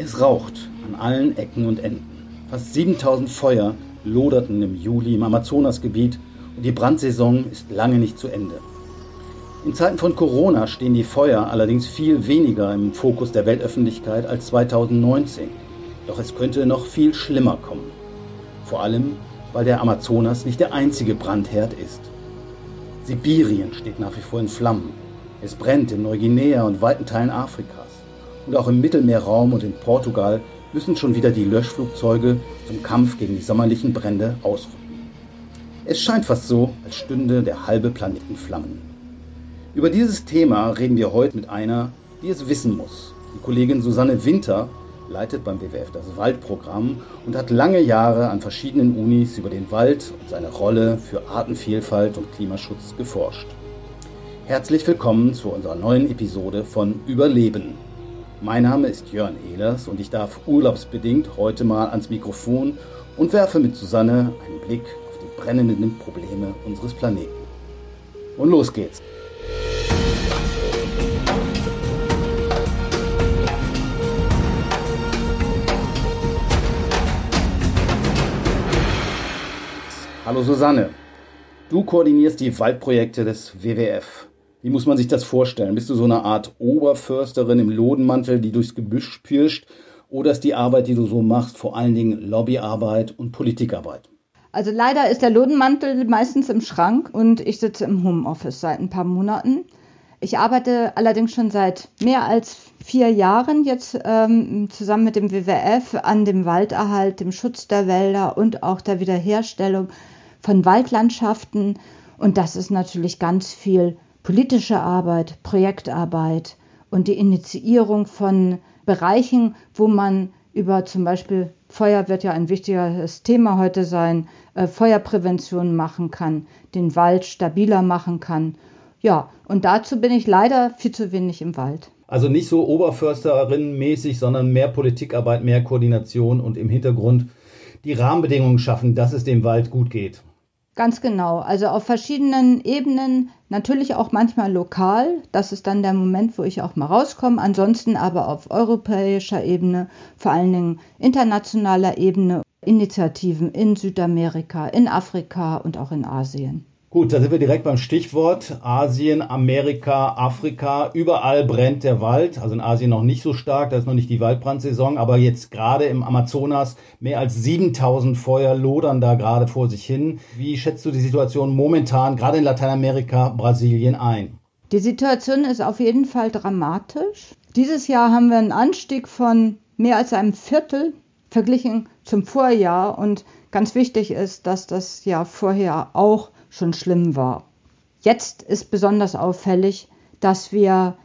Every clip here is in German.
Es raucht an allen Ecken und Enden. Fast 7000 Feuer loderten im Juli im Amazonasgebiet und die Brandsaison ist lange nicht zu Ende. In Zeiten von Corona stehen die Feuer allerdings viel weniger im Fokus der Weltöffentlichkeit als 2019. Doch es könnte noch viel schlimmer kommen. Vor allem, weil der Amazonas nicht der einzige Brandherd ist. Sibirien steht nach wie vor in Flammen. Es brennt in Neuguinea und weiten Teilen Afrikas. Und auch im Mittelmeerraum und in Portugal müssen schon wieder die Löschflugzeuge zum Kampf gegen die sommerlichen Brände ausrücken. Es scheint fast so, als stünde der halbe Planet in Flammen. Über dieses Thema reden wir heute mit einer, die es wissen muss. Die Kollegin Susanne Winter leitet beim WWF das Waldprogramm und hat lange Jahre an verschiedenen Unis über den Wald und seine Rolle für Artenvielfalt und Klimaschutz geforscht. Herzlich willkommen zu unserer neuen Episode von Überleben. Mein Name ist Jörn Ehlers und ich darf urlaubsbedingt heute mal ans Mikrofon und werfe mit Susanne einen Blick auf die brennenden Probleme unseres Planeten. Und los geht's! Hallo Susanne, du koordinierst die Waldprojekte des WWF. Wie muss man sich das vorstellen? Bist du so eine Art Oberförsterin im Lodenmantel, die durchs Gebüsch pirscht? Oder ist die Arbeit, die du so machst, vor allen Dingen Lobbyarbeit und Politikarbeit? Also leider ist der Lodenmantel meistens im Schrank und ich sitze im Homeoffice seit ein paar Monaten. Ich arbeite allerdings schon seit mehr als vier Jahren jetzt ähm, zusammen mit dem WWF an dem Walderhalt, dem Schutz der Wälder und auch der Wiederherstellung von Waldlandschaften. Und das ist natürlich ganz viel politische Arbeit, Projektarbeit und die Initiierung von Bereichen, wo man über zum Beispiel Feuer wird ja ein wichtiges Thema heute sein, äh, Feuerprävention machen kann, den Wald stabiler machen kann. Ja, und dazu bin ich leider viel zu wenig im Wald. Also nicht so Oberförsterin-mäßig, sondern mehr Politikarbeit, mehr Koordination und im Hintergrund die Rahmenbedingungen schaffen, dass es dem Wald gut geht. Ganz genau. Also auf verschiedenen Ebenen, natürlich auch manchmal lokal. Das ist dann der Moment, wo ich auch mal rauskomme. Ansonsten aber auf europäischer Ebene, vor allen Dingen internationaler Ebene, Initiativen in Südamerika, in Afrika und auch in Asien. Gut, da sind wir direkt beim Stichwort Asien, Amerika, Afrika. Überall brennt der Wald. Also in Asien noch nicht so stark, da ist noch nicht die Waldbrandsaison, aber jetzt gerade im Amazonas mehr als 7000 Feuer lodern da gerade vor sich hin. Wie schätzt du die Situation momentan gerade in Lateinamerika, Brasilien ein? Die Situation ist auf jeden Fall dramatisch. Dieses Jahr haben wir einen Anstieg von mehr als einem Viertel verglichen zum Vorjahr und ganz wichtig ist, dass das Jahr vorher auch schon schlimm war. Jetzt ist besonders auffällig, dass wir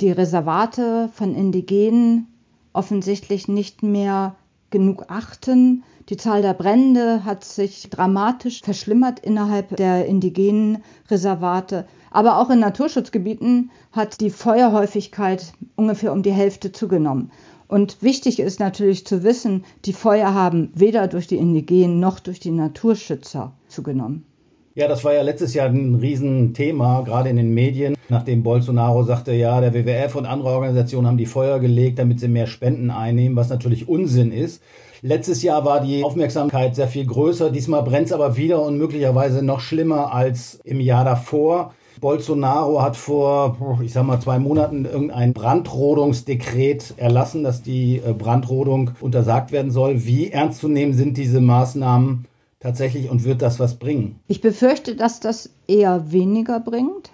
die Reservate von Indigenen offensichtlich nicht mehr genug achten. Die Zahl der Brände hat sich dramatisch verschlimmert innerhalb der indigenen Reservate. Aber auch in Naturschutzgebieten hat die Feuerhäufigkeit ungefähr um die Hälfte zugenommen. Und wichtig ist natürlich zu wissen, die Feuer haben weder durch die Indigenen noch durch die Naturschützer zugenommen. Ja, das war ja letztes Jahr ein Riesenthema, gerade in den Medien, nachdem Bolsonaro sagte, ja, der WWF und andere Organisationen haben die Feuer gelegt, damit sie mehr Spenden einnehmen, was natürlich Unsinn ist. Letztes Jahr war die Aufmerksamkeit sehr viel größer, diesmal brennt es aber wieder und möglicherweise noch schlimmer als im Jahr davor. Bolsonaro hat vor, ich sag mal, zwei Monaten irgendein Brandrodungsdekret erlassen, dass die äh, Brandrodung untersagt werden soll. Wie ernst zu nehmen sind diese Maßnahmen? Tatsächlich und wird das was bringen? Ich befürchte, dass das eher weniger bringt.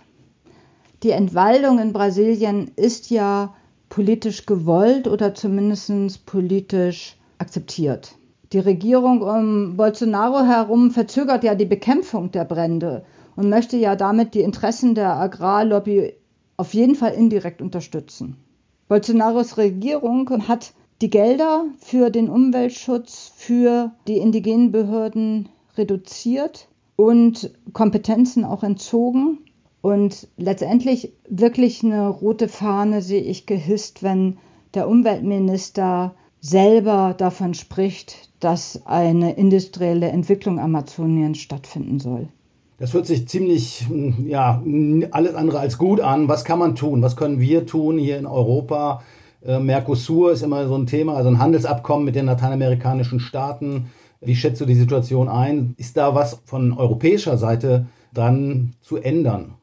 Die Entwaldung in Brasilien ist ja politisch gewollt oder zumindest politisch akzeptiert. Die Regierung um Bolsonaro herum verzögert ja die Bekämpfung der Brände und möchte ja damit die Interessen der Agrarlobby auf jeden Fall indirekt unterstützen. Bolsonaros Regierung hat die Gelder für den Umweltschutz für die indigenen Behörden reduziert und Kompetenzen auch entzogen. Und letztendlich wirklich eine rote Fahne sehe ich gehisst, wenn der Umweltminister selber davon spricht, dass eine industrielle Entwicklung Amazoniens stattfinden soll. Das hört sich ziemlich, ja, alles andere als gut an. Was kann man tun? Was können wir tun hier in Europa? Äh, Mercosur ist immer so ein Thema, also ein Handelsabkommen mit den lateinamerikanischen Staaten. Wie schätzt du die Situation ein? Ist da was von europäischer Seite dran zu ändern?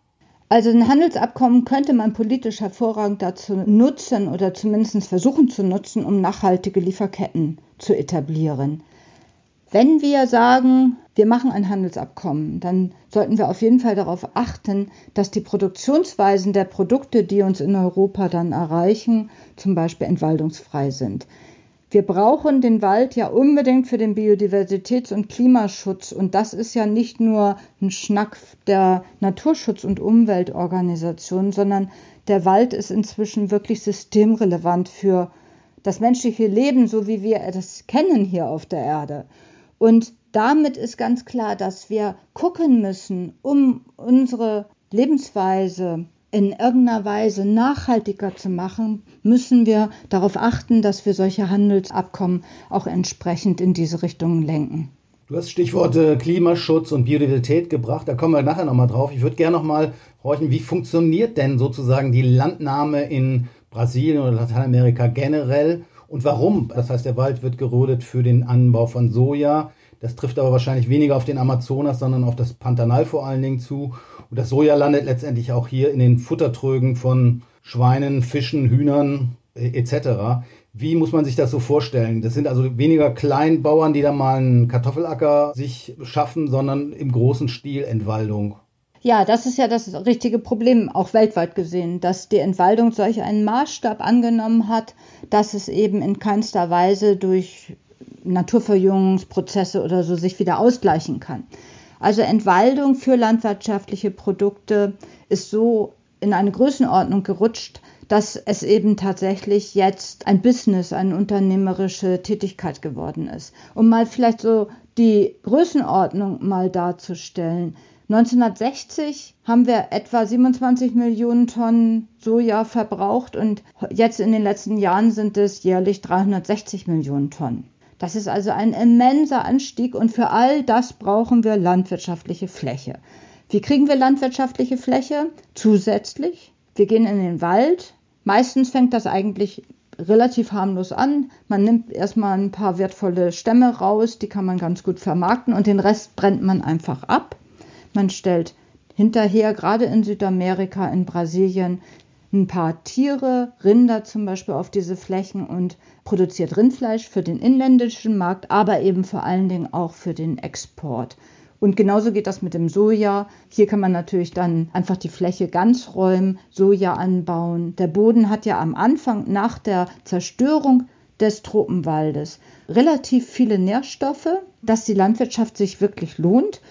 Also ein Handelsabkommen könnte man politisch hervorragend dazu nutzen oder zumindest versuchen zu nutzen, um nachhaltige Lieferketten zu etablieren. Wenn wir sagen, wir machen ein Handelsabkommen, dann sollten wir auf jeden Fall darauf achten, dass die Produktionsweisen der Produkte, die uns in Europa dann erreichen, zum Beispiel entwaldungsfrei sind. Wir brauchen den Wald ja unbedingt für den Biodiversitäts- und Klimaschutz. Und das ist ja nicht nur ein Schnack der Naturschutz- und Umweltorganisationen, sondern der Wald ist inzwischen wirklich systemrelevant für das menschliche Leben, so wie wir es kennen hier auf der Erde. Und damit ist ganz klar, dass wir gucken müssen, um unsere Lebensweise in irgendeiner Weise nachhaltiger zu machen, müssen wir darauf achten, dass wir solche Handelsabkommen auch entsprechend in diese Richtung lenken. Du hast Stichworte Klimaschutz und Biodiversität gebracht, da kommen wir nachher nochmal drauf. Ich würde gerne nochmal horchen, wie funktioniert denn sozusagen die Landnahme in Brasilien oder Lateinamerika generell und warum? Das heißt, der Wald wird gerodet für den Anbau von Soja. Das trifft aber wahrscheinlich weniger auf den Amazonas, sondern auf das Pantanal vor allen Dingen zu. Und das Soja landet letztendlich auch hier in den Futtertrögen von Schweinen, Fischen, Hühnern äh, etc. Wie muss man sich das so vorstellen? Das sind also weniger Kleinbauern, die da mal einen Kartoffelacker sich schaffen, sondern im großen Stil Entwaldung. Ja, das ist ja das richtige Problem, auch weltweit gesehen, dass die Entwaldung solch einen Maßstab angenommen hat, dass es eben in keinster Weise durch Naturverjüngungsprozesse oder so sich wieder ausgleichen kann. Also Entwaldung für landwirtschaftliche Produkte ist so in eine Größenordnung gerutscht, dass es eben tatsächlich jetzt ein Business, eine unternehmerische Tätigkeit geworden ist. Um mal vielleicht so die Größenordnung mal darzustellen. 1960 haben wir etwa 27 Millionen Tonnen Soja verbraucht und jetzt in den letzten Jahren sind es jährlich 360 Millionen Tonnen. Das ist also ein immenser Anstieg und für all das brauchen wir landwirtschaftliche Fläche. Wie kriegen wir landwirtschaftliche Fläche? Zusätzlich. Wir gehen in den Wald. Meistens fängt das eigentlich relativ harmlos an. Man nimmt erstmal ein paar wertvolle Stämme raus, die kann man ganz gut vermarkten und den Rest brennt man einfach ab. Man stellt hinterher, gerade in Südamerika, in Brasilien, ein paar Tiere, Rinder zum Beispiel auf diese Flächen und produziert Rindfleisch für den inländischen Markt, aber eben vor allen Dingen auch für den Export. Und genauso geht das mit dem Soja. Hier kann man natürlich dann einfach die Fläche ganz räumen, Soja anbauen. Der Boden hat ja am Anfang nach der Zerstörung des Tropenwaldes relativ viele Nährstoffe, dass die Landwirtschaft sich wirklich lohnt.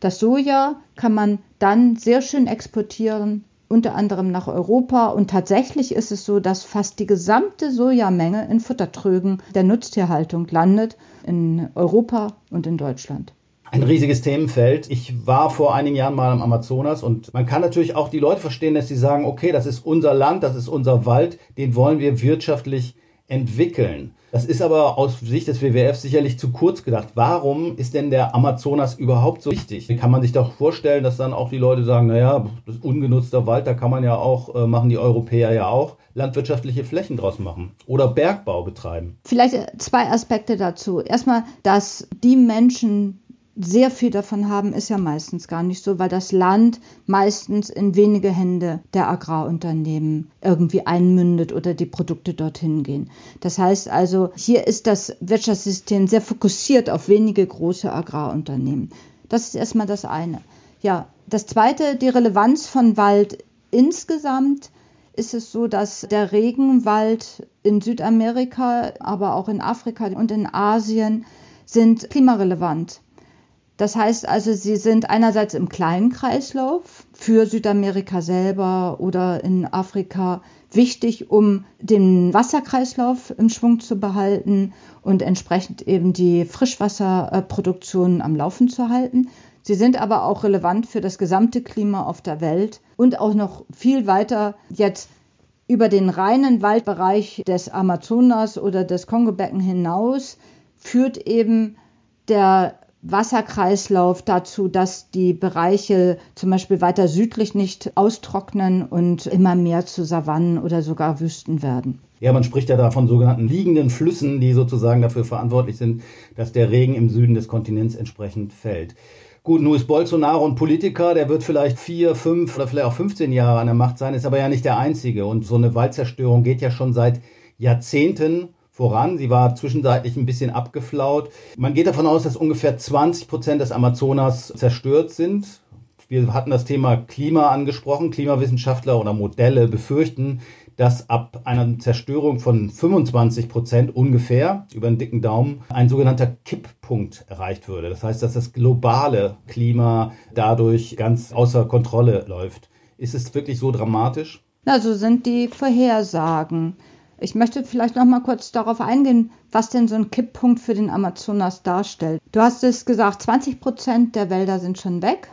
Das Soja kann man dann sehr schön exportieren unter anderem nach Europa. Und tatsächlich ist es so, dass fast die gesamte Sojamenge in Futtertrögen der Nutztierhaltung landet in Europa und in Deutschland. Ein riesiges Themenfeld. Ich war vor einigen Jahren mal am Amazonas und man kann natürlich auch die Leute verstehen, dass sie sagen, okay, das ist unser Land, das ist unser Wald, den wollen wir wirtschaftlich entwickeln. Das ist aber aus Sicht des WWF sicherlich zu kurz gedacht. Warum ist denn der Amazonas überhaupt so wichtig? Kann man sich doch vorstellen, dass dann auch die Leute sagen, naja, das ist ungenutzter Wald, da kann man ja auch, äh, machen die Europäer ja auch, landwirtschaftliche Flächen draus machen oder Bergbau betreiben. Vielleicht zwei Aspekte dazu. Erstmal, dass die Menschen, sehr viel davon haben, ist ja meistens gar nicht so, weil das Land meistens in wenige Hände der Agrarunternehmen irgendwie einmündet oder die Produkte dorthin gehen. Das heißt also, hier ist das Wirtschaftssystem sehr fokussiert auf wenige große Agrarunternehmen. Das ist erstmal das eine. Ja, das zweite, die Relevanz von Wald insgesamt ist es so, dass der Regenwald in Südamerika, aber auch in Afrika und in Asien sind klimarelevant. Das heißt also, sie sind einerseits im kleinen Kreislauf für Südamerika selber oder in Afrika wichtig, um den Wasserkreislauf im Schwung zu behalten und entsprechend eben die Frischwasserproduktion am Laufen zu halten. Sie sind aber auch relevant für das gesamte Klima auf der Welt und auch noch viel weiter jetzt über den reinen Waldbereich des Amazonas oder des Kongobecken hinaus führt eben der Wasserkreislauf dazu, dass die Bereiche zum Beispiel weiter südlich nicht austrocknen und immer mehr zu Savannen oder sogar Wüsten werden. Ja, man spricht ja da von sogenannten liegenden Flüssen, die sozusagen dafür verantwortlich sind, dass der Regen im Süden des Kontinents entsprechend fällt. Gut, nun ist Bolsonaro ein Politiker, der wird vielleicht vier, fünf oder vielleicht auch 15 Jahre an der Macht sein, ist aber ja nicht der Einzige. Und so eine Waldzerstörung geht ja schon seit Jahrzehnten voran. Sie war zwischenzeitlich ein bisschen abgeflaut. Man geht davon aus, dass ungefähr 20 Prozent des Amazonas zerstört sind. Wir hatten das Thema Klima angesprochen. Klimawissenschaftler oder Modelle befürchten, dass ab einer Zerstörung von 25 Prozent ungefähr über einen dicken Daumen ein sogenannter Kipppunkt erreicht würde. Das heißt, dass das globale Klima dadurch ganz außer Kontrolle läuft. Ist es wirklich so dramatisch? Na, so sind die Vorhersagen. Ich möchte vielleicht noch mal kurz darauf eingehen, was denn so ein Kipppunkt für den Amazonas darstellt. Du hast es gesagt, 20 Prozent der Wälder sind schon weg.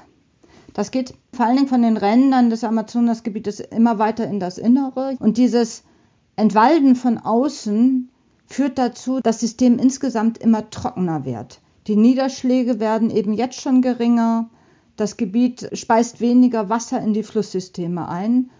Das geht vor allen Dingen von den Rändern des Amazonasgebietes immer weiter in das Innere. Und dieses Entwalden von außen führt dazu, dass das System insgesamt immer trockener wird. Die Niederschläge werden eben jetzt schon geringer. Das Gebiet speist weniger Wasser in die Flusssysteme ein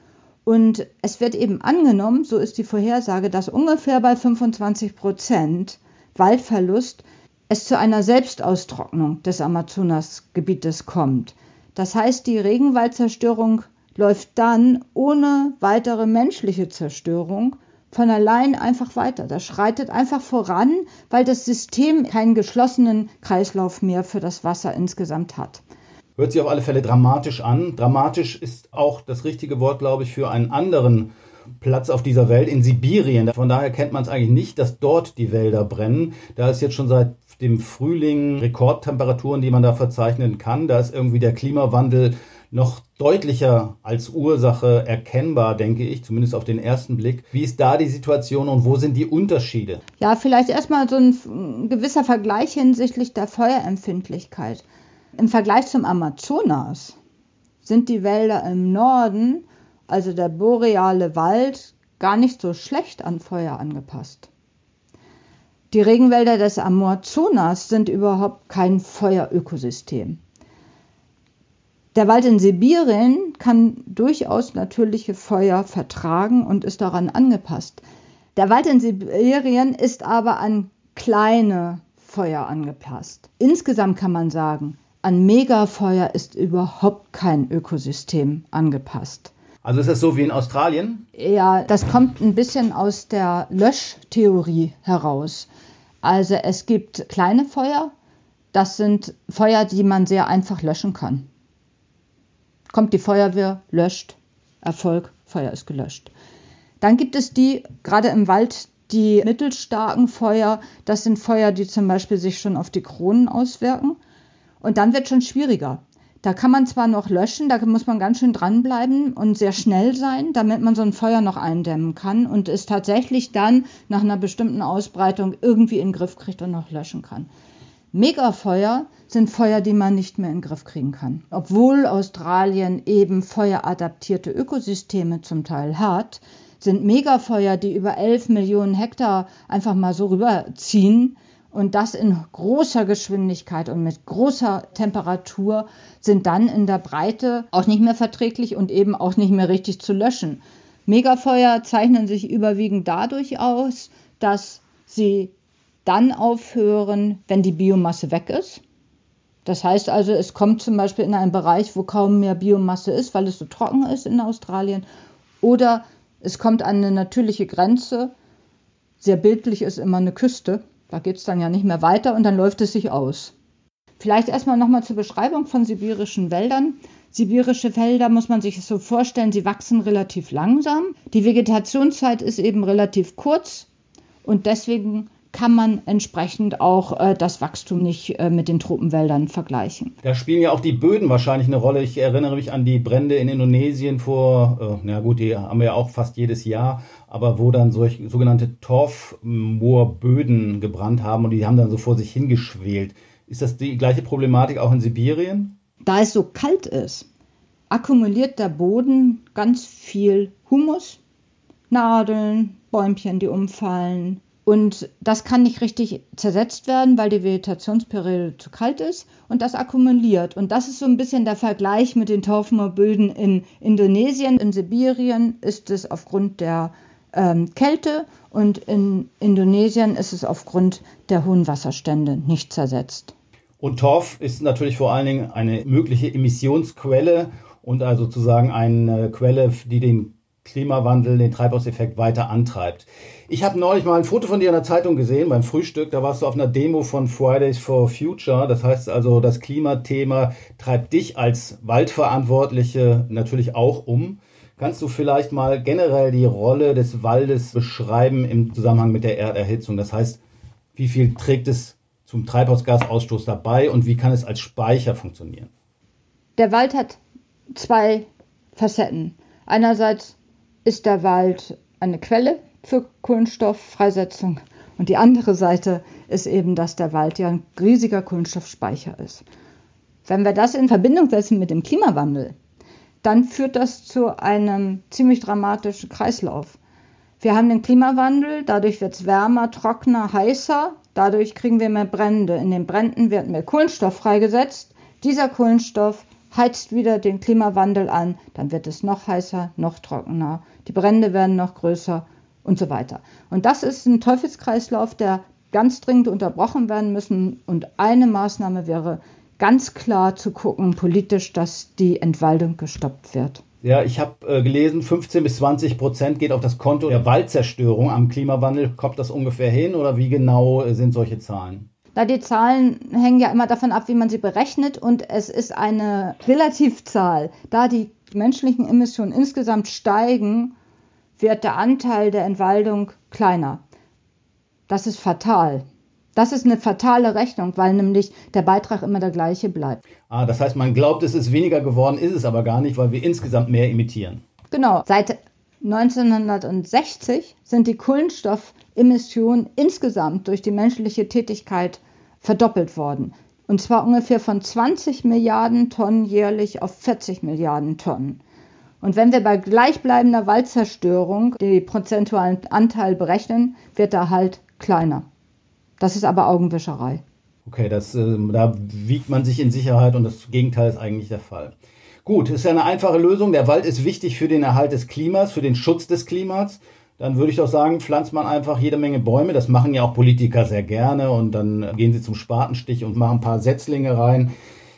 und es wird eben angenommen, so ist die Vorhersage, dass ungefähr bei 25 Prozent Waldverlust es zu einer Selbstaustrocknung des Amazonasgebietes kommt. Das heißt, die Regenwaldzerstörung läuft dann ohne weitere menschliche Zerstörung von allein einfach weiter. Das schreitet einfach voran, weil das System keinen geschlossenen Kreislauf mehr für das Wasser insgesamt hat. Hört sich auf alle Fälle dramatisch an. Dramatisch ist auch das richtige Wort, glaube ich, für einen anderen Platz auf dieser Welt, in Sibirien. Von daher kennt man es eigentlich nicht, dass dort die Wälder brennen. Da ist jetzt schon seit dem Frühling Rekordtemperaturen, die man da verzeichnen kann. Da ist irgendwie der Klimawandel noch deutlicher als Ursache erkennbar, denke ich, zumindest auf den ersten Blick. Wie ist da die Situation und wo sind die Unterschiede? Ja, vielleicht erstmal so ein gewisser Vergleich hinsichtlich der Feuerempfindlichkeit. Im Vergleich zum Amazonas sind die Wälder im Norden, also der boreale Wald, gar nicht so schlecht an Feuer angepasst. Die Regenwälder des Amazonas sind überhaupt kein Feuerökosystem. Der Wald in Sibirien kann durchaus natürliche Feuer vertragen und ist daran angepasst. Der Wald in Sibirien ist aber an kleine Feuer angepasst. Insgesamt kann man sagen, an Megafeuer ist überhaupt kein Ökosystem angepasst. Also ist das so wie in Australien? Ja, das kommt ein bisschen aus der Löschtheorie heraus. Also es gibt kleine Feuer, das sind Feuer, die man sehr einfach löschen kann. Kommt die Feuerwehr, löscht, Erfolg, Feuer ist gelöscht. Dann gibt es die, gerade im Wald, die mittelstarken Feuer. Das sind Feuer, die zum Beispiel sich schon auf die Kronen auswirken. Und dann wird schon schwieriger. Da kann man zwar noch löschen, da muss man ganz schön dranbleiben und sehr schnell sein, damit man so ein Feuer noch eindämmen kann und es tatsächlich dann nach einer bestimmten Ausbreitung irgendwie in den Griff kriegt und noch löschen kann. Megafeuer sind Feuer, die man nicht mehr in den Griff kriegen kann. Obwohl Australien eben feueradaptierte Ökosysteme zum Teil hat, sind Megafeuer, die über 11 Millionen Hektar einfach mal so rüberziehen, und das in großer Geschwindigkeit und mit großer Temperatur sind dann in der Breite auch nicht mehr verträglich und eben auch nicht mehr richtig zu löschen. Megafeuer zeichnen sich überwiegend dadurch aus, dass sie dann aufhören, wenn die Biomasse weg ist. Das heißt also, es kommt zum Beispiel in einen Bereich, wo kaum mehr Biomasse ist, weil es so trocken ist in Australien. Oder es kommt an eine natürliche Grenze. Sehr bildlich ist immer eine Küste. Da geht es dann ja nicht mehr weiter und dann läuft es sich aus. Vielleicht erstmal nochmal zur Beschreibung von sibirischen Wäldern. Sibirische Wälder muss man sich so vorstellen, sie wachsen relativ langsam. Die Vegetationszeit ist eben relativ kurz und deswegen kann man entsprechend auch äh, das Wachstum nicht äh, mit den Tropenwäldern vergleichen. Da spielen ja auch die Böden wahrscheinlich eine Rolle. Ich erinnere mich an die Brände in Indonesien vor, äh, na gut, die haben wir ja auch fast jedes Jahr, aber wo dann solche sogenannte Torfmoorböden gebrannt haben und die haben dann so vor sich hingeschwelt. Ist das die gleiche Problematik auch in Sibirien? Da es so kalt ist, akkumuliert der Boden ganz viel Humus, Nadeln, Bäumchen, die umfallen, Und das kann nicht richtig zersetzt werden, weil die Vegetationsperiode zu kalt ist und das akkumuliert. Und das ist so ein bisschen der Vergleich mit den Torfmoorböden in Indonesien. In Sibirien ist es aufgrund der ähm, Kälte und in Indonesien ist es aufgrund der hohen Wasserstände nicht zersetzt. Und Torf ist natürlich vor allen Dingen eine mögliche Emissionsquelle und also sozusagen eine Quelle, die den Klimawandel, den Treibhauseffekt weiter antreibt. Ich habe neulich mal ein Foto von dir in der Zeitung gesehen beim Frühstück. Da warst du auf einer Demo von Fridays for Future. Das heißt also, das Klimathema treibt dich als Waldverantwortliche natürlich auch um. Kannst du vielleicht mal generell die Rolle des Waldes beschreiben im Zusammenhang mit der Erderhitzung? Das heißt, wie viel trägt es zum Treibhausgasausstoß dabei und wie kann es als Speicher funktionieren? Der Wald hat zwei Facetten. Einerseits ist der Wald eine Quelle für Kohlenstofffreisetzung und die andere Seite ist eben, dass der Wald ja ein riesiger Kohlenstoffspeicher ist. Wenn wir das in Verbindung setzen mit dem Klimawandel, dann führt das zu einem ziemlich dramatischen Kreislauf. Wir haben den Klimawandel, dadurch wird es wärmer, trockener, heißer, dadurch kriegen wir mehr Brände. In den Bränden wird mehr Kohlenstoff freigesetzt. Dieser Kohlenstoff heizt wieder den Klimawandel an, dann wird es noch heißer, noch trockener, die Brände werden noch größer und so weiter. Und das ist ein Teufelskreislauf, der ganz dringend unterbrochen werden müssen. Und eine Maßnahme wäre ganz klar zu gucken, politisch, dass die Entwaldung gestoppt wird. Ja, ich habe äh, gelesen, 15 bis 20 Prozent geht auf das Konto der Waldzerstörung am Klimawandel. Kommt das ungefähr hin oder wie genau äh, sind solche Zahlen? Da die Zahlen hängen ja immer davon ab, wie man sie berechnet und es ist eine Relativzahl. Da die menschlichen Emissionen insgesamt steigen, wird der Anteil der Entwaldung kleiner. Das ist fatal. Das ist eine fatale Rechnung, weil nämlich der Beitrag immer der gleiche bleibt. Ah, das heißt, man glaubt, es ist weniger geworden, ist es aber gar nicht, weil wir insgesamt mehr emittieren. Genau. Seit 1960 sind die Kohlenstoffemissionen insgesamt durch die menschliche Tätigkeit verdoppelt worden. Und zwar ungefähr von 20 Milliarden Tonnen jährlich auf 40 Milliarden Tonnen. Und wenn wir bei gleichbleibender Waldzerstörung den prozentualen Anteil berechnen, wird er halt kleiner. Das ist aber Augenwischerei. Okay, das, äh, da wiegt man sich in Sicherheit und das Gegenteil ist eigentlich der Fall. Gut, ist ja eine einfache Lösung. Der Wald ist wichtig für den Erhalt des Klimas, für den Schutz des Klimas dann würde ich doch sagen, pflanzt man einfach jede Menge Bäume. Das machen ja auch Politiker sehr gerne und dann gehen sie zum Spatenstich und machen ein paar Setzlinge rein.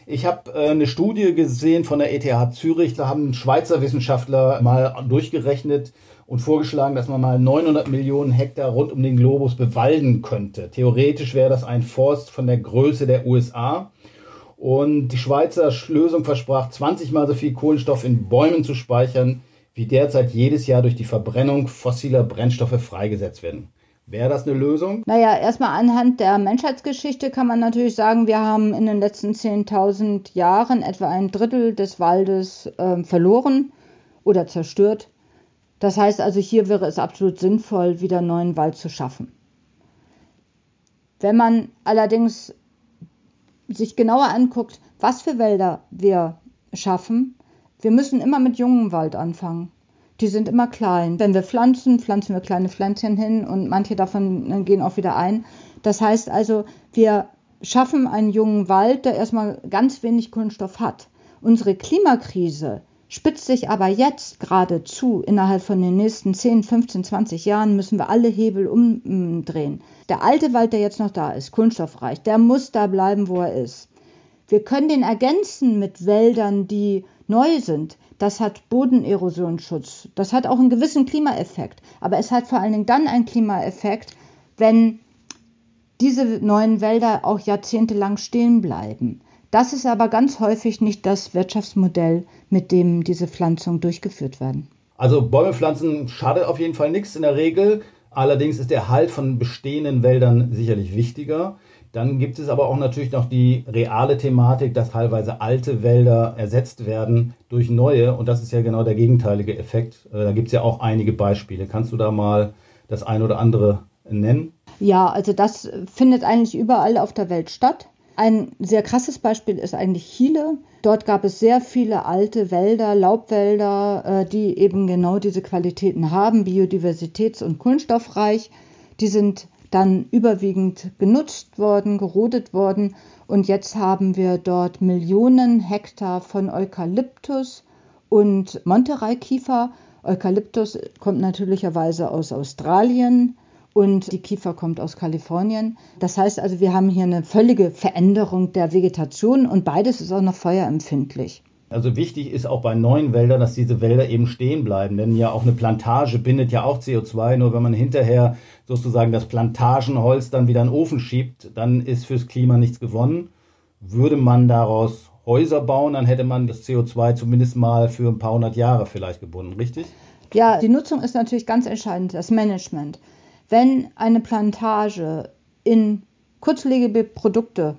Ich habe äh, eine Studie gesehen von der ETH Zürich. Da haben Schweizer Wissenschaftler mal durchgerechnet und vorgeschlagen, dass man mal 900 Millionen Hektar rund um den Globus bewalden könnte. Theoretisch wäre das ein Forst von der Größe der USA. Und die Schweizer Lösung versprach, 20 mal so viel Kohlenstoff in Bäumen zu speichern, wie derzeit jedes Jahr durch die Verbrennung fossiler Brennstoffe freigesetzt werden. Wäre das eine Lösung? Naja, erstmal anhand der Menschheitsgeschichte kann man natürlich sagen, wir haben in den letzten 10.000 Jahren etwa ein Drittel des Waldes äh, verloren oder zerstört. Das heißt also, hier wäre es absolut sinnvoll, wieder neuen Wald zu schaffen. Wenn man allerdings sich genauer anguckt, was für Wälder wir schaffen, wir müssen immer mit jungem Wald anfangen. Die sind immer klein. Wenn wir pflanzen, pflanzen wir kleine Pflänzchen hin und manche davon äh, gehen auch wieder ein. Das heißt also, wir schaffen einen jungen Wald, der erstmal ganz wenig Kunststoff hat. Unsere Klimakrise spitzt sich aber jetzt gerade zu. Innerhalb von den nächsten 10, 15, 20 Jahren müssen wir alle Hebel umdrehen. Der alte Wald, der jetzt noch da ist, kunststoffreich, der muss da bleiben, wo er ist. Wir können den ergänzen mit Wäldern, die neu sind. Das hat Bodenerosionsschutz. Das hat auch einen gewissen Klimaeffekt. Aber es hat vor allen Dingen dann einen Klimaeffekt, wenn diese neuen Wälder auch jahrzehntelang stehen bleiben. Das ist aber ganz häufig nicht das Wirtschaftsmodell, mit dem diese Pflanzungen durchgeführt werden. Also Bäume pflanzen schadet auf jeden Fall nichts in der Regel. Allerdings ist der Halt von bestehenden Wäldern sicherlich wichtiger. Dann gibt es aber auch natürlich noch die reale Thematik, dass teilweise alte Wälder ersetzt werden durch neue. Und das ist ja genau der gegenteilige Effekt. Äh, da gibt es ja auch einige Beispiele. Kannst du da mal das eine oder andere nennen? Ja, also das findet eigentlich überall auf der Welt statt. Ein sehr krasses Beispiel ist eigentlich Chile. Dort gab es sehr viele alte Wälder, Laubwälder, äh, die eben genau diese Qualitäten haben, biodiversitäts- und kohlenstoffreich. Die sind dann überwiegend genutzt worden, gerodet worden. Und jetzt haben wir dort Millionen Hektar von Eukalyptus und Monterey-Kiefer. Eukalyptus kommt natürlicherweise aus Australien und die Kiefer kommt aus Kalifornien. Das heißt also, wir haben hier eine völlige Veränderung der Vegetation und beides ist auch noch feuerempfindlich. Also wichtig ist auch bei neuen Wäldern, dass diese Wälder eben stehen bleiben, denn ja auch eine Plantage bindet ja auch CO2, nur wenn man hinterher sozusagen das Plantagenholz dann wieder in den Ofen schiebt, dann ist fürs Klima nichts gewonnen. Würde man daraus Häuser bauen, dann hätte man das CO2 zumindest mal für ein paar hundert Jahre vielleicht gebunden, richtig? Ja, die Nutzung ist natürlich ganz entscheidend, das Management. Wenn eine Plantage in kurzlebige Produkte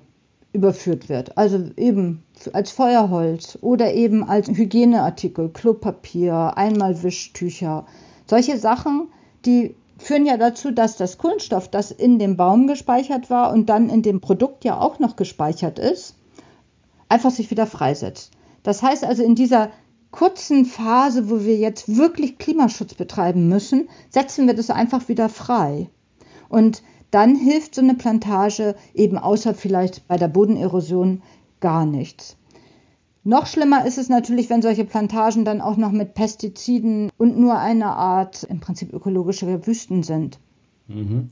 überführt wird, also eben als Feuerholz oder eben als Hygieneartikel, Klopapier, Einmalwischtücher, solche Sachen, die führen ja dazu, dass das Kohlenstoff, das in dem Baum gespeichert war und dann in dem Produkt ja auch noch gespeichert ist, einfach sich wieder freisetzt. Das heißt also, in dieser kurzen Phase, wo wir jetzt wirklich Klimaschutz betreiben müssen, setzen wir das einfach wieder frei. Und dann hilft so eine Plantage eben außer vielleicht bei der Bodenerosion gar nichts. Noch schlimmer ist es natürlich, wenn solche Plantagen dann auch noch mit Pestiziden und nur eine Art im Prinzip ökologische Wüsten sind. Mhm.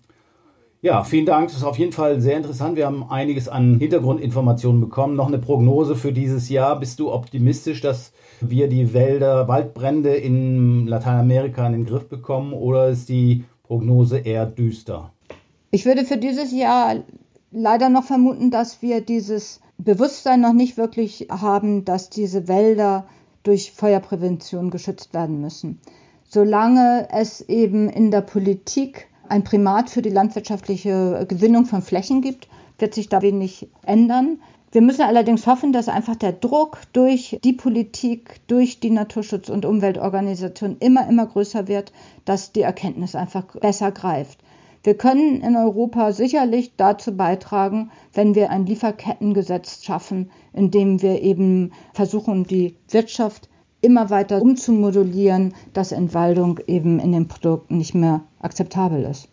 Ja, vielen Dank. Das ist auf jeden Fall sehr interessant. Wir haben einiges an Hintergrundinformationen bekommen. Noch eine Prognose für dieses Jahr. Bist du optimistisch, dass wir die Wälder, Waldbrände in Lateinamerika in den Griff bekommen oder ist die Prognose eher düster? Ich würde für dieses Jahr leider noch vermuten, dass wir dieses Bewusstsein noch nicht wirklich haben, dass diese Wälder durch Feuerprävention geschützt werden müssen. Solange es eben in der Politik ein Primat für die landwirtschaftliche Gewinnung von Flächen gibt, wird sich da wenig ändern. Wir müssen allerdings hoffen, dass einfach der Druck durch die Politik, durch die Naturschutz- und Umweltorganisationen immer, immer größer wird, dass die Erkenntnis einfach besser greift. Wir können in Europa sicherlich dazu beitragen, wenn wir ein Lieferkettengesetz schaffen, in dem wir eben versuchen, die Wirtschaft immer weiter umzumodulieren, dass Entwaldung eben in den Produkten nicht mehr akzeptabel ist.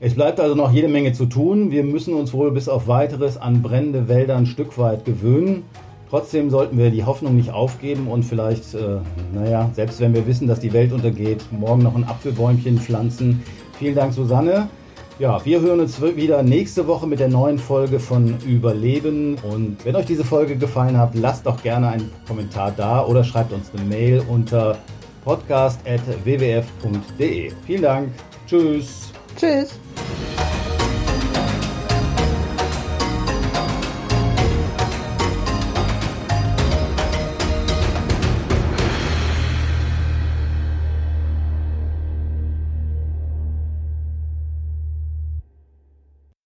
Es bleibt also noch jede Menge zu tun. Wir müssen uns wohl bis auf weiteres an brennende Wälder ein Stück weit gewöhnen. Trotzdem sollten wir die Hoffnung nicht aufgeben und vielleicht, äh, naja, selbst wenn wir wissen, dass die Welt untergeht, morgen noch ein Apfelbäumchen pflanzen. Vielen Dank, Susanne. Ja, wir hören uns wieder nächste Woche mit der neuen Folge von Überleben. Und wenn euch diese Folge gefallen hat, lasst doch gerne einen Kommentar da oder schreibt uns eine Mail unter podcast.wwf.de. Vielen Dank. Tschüss. Tschüss.